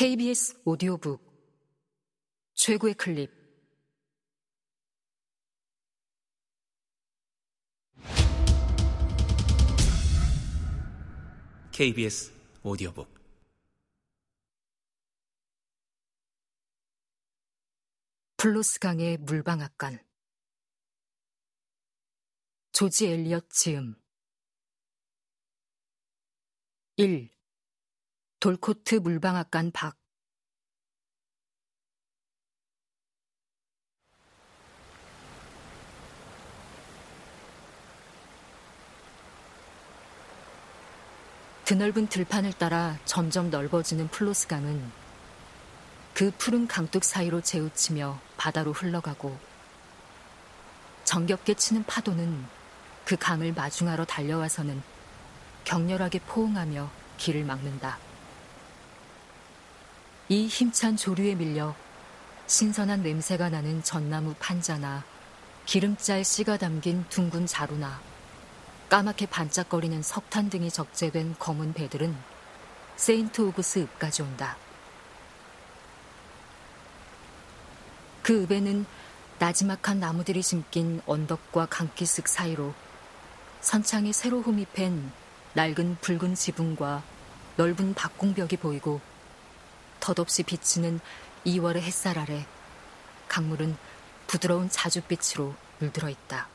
KBS 오디오북. 최고의 클립. KBS 오디오북. 플로스강의 물방앗간. 조지 엘리엇 지음. 1. 돌코트 물방앗간 박 드넓은 들판을 따라 점점 넓어지는 플로스강은 그 푸른 강둑 사이로 재우치며 바다로 흘러가고 정겹게 치는 파도는 그 강을 마중하러 달려와서는 격렬하게 포옹하며 길을 막는다. 이 힘찬 조류에 밀려 신선한 냄새가 나는 전나무 판자나 기름짤 씨가 담긴 둥근 자루나 까맣게 반짝거리는 석탄 등이 적재된 검은 배들은 세인트 오구스 읍까지 온다. 그 읍에는 나지막한 나무들이 심긴 언덕과 강기슭 사이로 선창에 새로 홈입한 낡은 붉은 지붕과 넓은 박공벽이 보이고 덧없이 비치는 2월의 햇살 아래 강물은 부드러운 자줏빛으로 물들어 있다.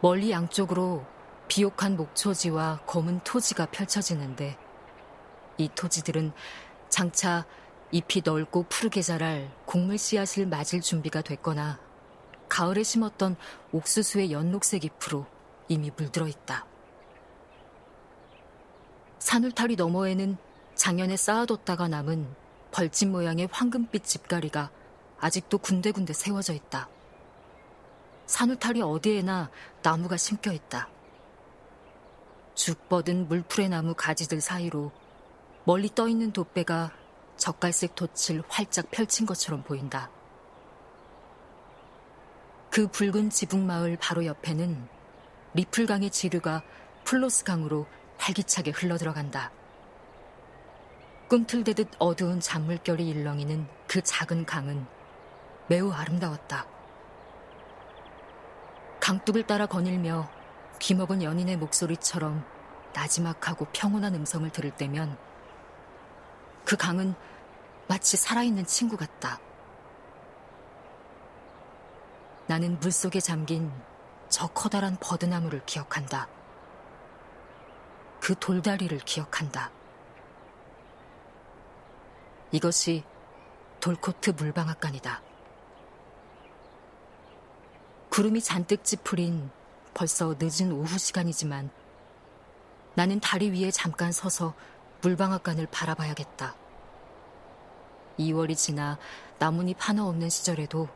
멀리 양쪽으로 비옥한 목초지와 검은 토지가 펼쳐지는데 이 토지들은 장차 잎이 넓고 푸르게 자랄 곡물 씨앗을 맞을 준비가 됐거나 가을에 심었던 옥수수의 연녹색 잎으로 이미 물들어 있다. 산울타리 너머에는 작년에 쌓아뒀다가 남은 벌집 모양의 황금빛 집가리가 아직도 군데군데 세워져 있다. 산울타리 어디에나 나무가 심겨 있다. 죽 뻗은 물푸레나무 가지들 사이로 멀리 떠 있는 돛배가 적갈색 돛을 활짝 펼친 것처럼 보인다. 그 붉은 지붕 마을 바로 옆에는 리플강의 지류가 플로스 강으로 활기차게 흘러들어간다. 꿈틀대듯 어두운 잔물결이 일렁이는 그 작은 강은 매우 아름다웠다. 강둑을 따라 거닐며 귀먹은 연인의 목소리처럼 나지막하고 평온한 음성을 들을 때면 그 강은 마치 살아있는 친구 같다. 나는 물속에 잠긴 저 커다란 버드나무를 기억한다. 그 돌다리를 기억한다. 이것이 돌코트 물방앗간이다. 구름이 잔뜩 찌푸린 벌써 늦은 오후 시간이지만 나는 다리 위에 잠깐 서서 물방앗간을 바라봐야겠다. 2월이 지나 나뭇잎 하나 없는 시절에도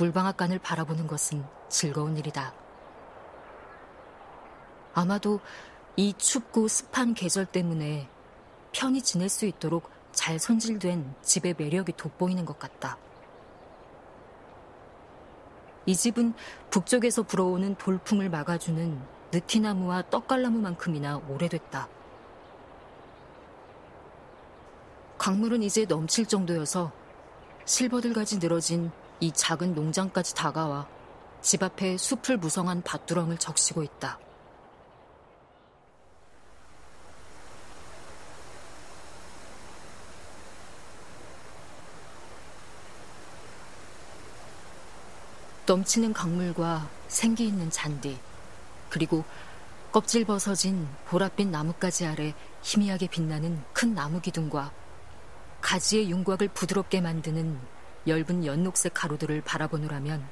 물방앗간을 바라보는 것은 즐거운 일이다. 아마도 이 춥고 습한 계절 때문에 편히 지낼 수 있도록 잘 손질된 집의 매력이 돋보이는 것 같다. 이 집은 북쪽에서 불어오는 돌풍을 막아주는 느티나무와 떡갈나무만큼이나 오래됐다. 강물은 이제 넘칠 정도여서 실버들까지 늘어진 이 작은 농장까지 다가와 집 앞에 숲을 무성한 밭두렁을 적시고 있다. 넘치는 강물과 생기 있는 잔디, 그리고 껍질 벗어진 보랏빛 나뭇가지 아래 희미하게 빛나는 큰 나무 기둥과 가지의 윤곽을 부드럽게 만드는 엷은 연녹색 가루들을 바라보느라면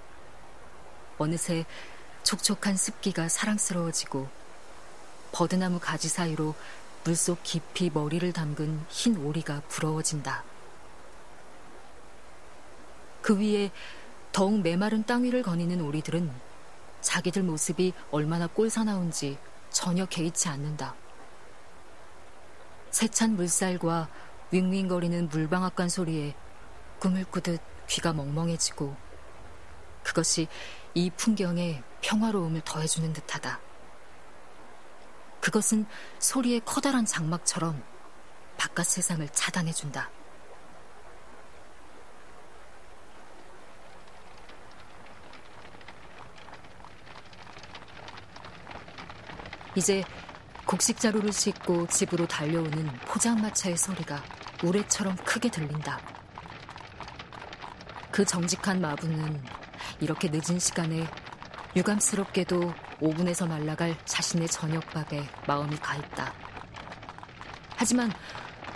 어느새 촉촉한 습기가 사랑스러워지고 버드나무 가지 사이로 물속 깊이 머리를 담근 흰 오리가 부러워진다. 그 위에 더욱 메마른 땅 위를 거니는 오리들은 자기들 모습이 얼마나 꼴사나운지 전혀 개의치 않는다. 세찬 물살과 윙윙거리는 물방앗간 소리에 꿈을 꾸듯 귀가 멍멍해지고 그것이 이 풍경에 평화로움을 더해주는 듯하다. 그것은 소리의 커다란 장막처럼 바깥 세상을 차단해준다. 이제 곡식 자루를 싣고 집으로 달려오는 포장마차의 소리가 우레처럼 크게 들린다. 그 정직한 마부는 이렇게 늦은 시간에 유감스럽게도 오븐에서 날아갈 자신의 저녁밥에 마음이 가 있다. 하지만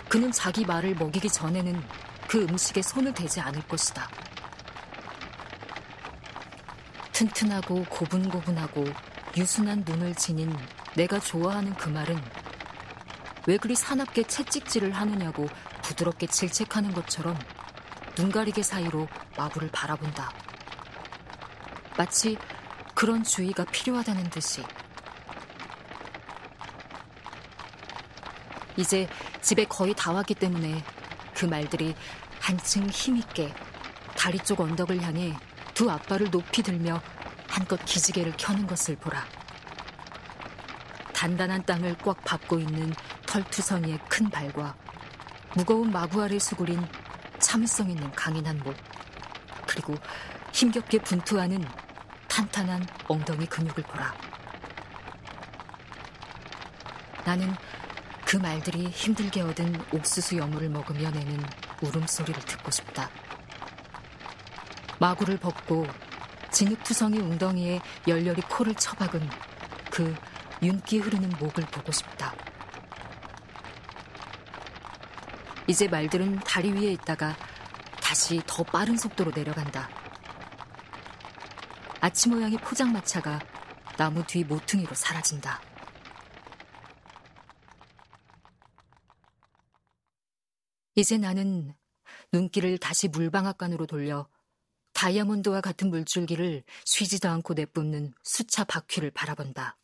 그는 자기 말을 먹이기 전에는 그 음식에 손을 대지 않을 것이다. 튼튼하고 고분고분하고 유순한 눈을 지닌 내가 좋아하는 그 말은 왜 그리 사납게 채찍질을 하느냐고 부드럽게 질책하는 것처럼 눈 가리개 사이로 마부를 바라본다. 마치 그런 주의가 필요하다는 듯이. 이제 집에 거의 다 왔기 때문에 그 말들이 한층 힘있게 다리 쪽 언덕을 향해 두 앞발을 높이 들며 한껏 기지개를 켜는 것을 보라. 단단한 땅을 꽉 밟고 있는 털투성이의 큰 발과 무거운 마구알을 수그린 참을성 있는 강인한 목, 그리고 힘겹게 분투하는 탄탄한 엉덩이 근육을 보라. 나는 그 말들이 힘들게 얻은 옥수수 여물을 먹으며 내는 울음소리를 듣고 싶다. 마구를 벗고 진흙투성이 웅덩이에 열렬히 코를 쳐박은 그 윤기 흐르는 목을 보고 싶다. 이제 말들은 다리 위에 있다가 다시 더 빠른 속도로 내려간다. 아치 모양의 포장마차가 나무 뒤 모퉁이로 사라진다. 이제 나는 눈길을 다시 물방앗간으로 돌려 다이아몬드와 같은 물줄기를 쉬지도 않고 내뿜는 수차 바퀴를 바라본다.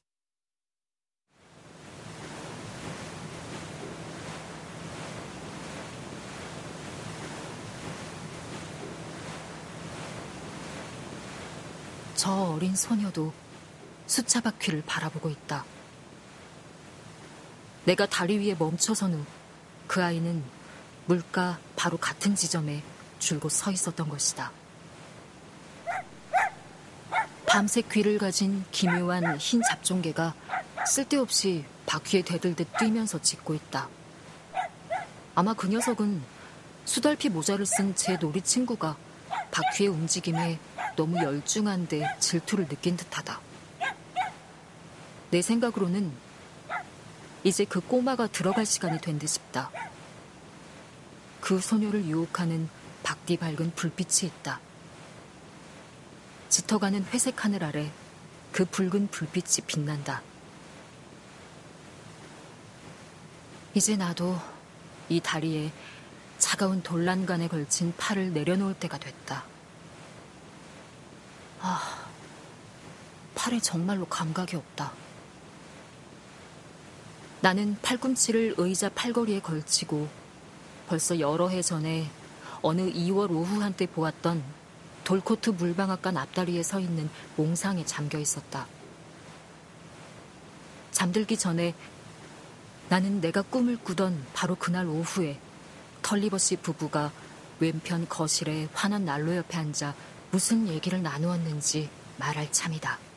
저 어린 소녀도 수차 바퀴를 바라보고 있다. 내가 다리 위에 멈춰선 후 그 아이는 물가 바로 같은 지점에 줄곧 서 있었던 것이다. 밤새 귀를 가진 기묘한 흰 잡종개가 쓸데없이 바퀴에 대들듯 뛰면서 짖고 있다. 아마 그 녀석은 수달피 모자를 쓴 제 놀이 친구가 바퀴의 움직임에 너무 열중한데 질투를 느낀 듯하다. 내 생각으로는 이제 그 꼬마가 들어갈 시간이 된 듯 싶다. 그 소녀를 유혹하는 박디 밝은 불빛이 있다. 짙어가는 회색 하늘 아래 그 붉은 불빛이 빛난다. 이제 나도 이 다리에 차가운 돌란간에 걸친 팔을 내려놓을 때가 됐다. 아, 팔에 정말로 감각이 없다. 나는 팔꿈치를 의자 팔걸이에 걸치고 벌써 여러 해 전에 어느 2월 오후 한때 보았던 돌코트 물방앗간 앞다리에 서 있는 몽상에 잠겨 있었다. 잠들기 전에 나는 내가 꿈을 꾸던 바로 그날 오후에 털리버시 부부가 왼편 거실에 환한 난로 옆에 앉아 무슨 얘기를 나누었는지 말할 참이다.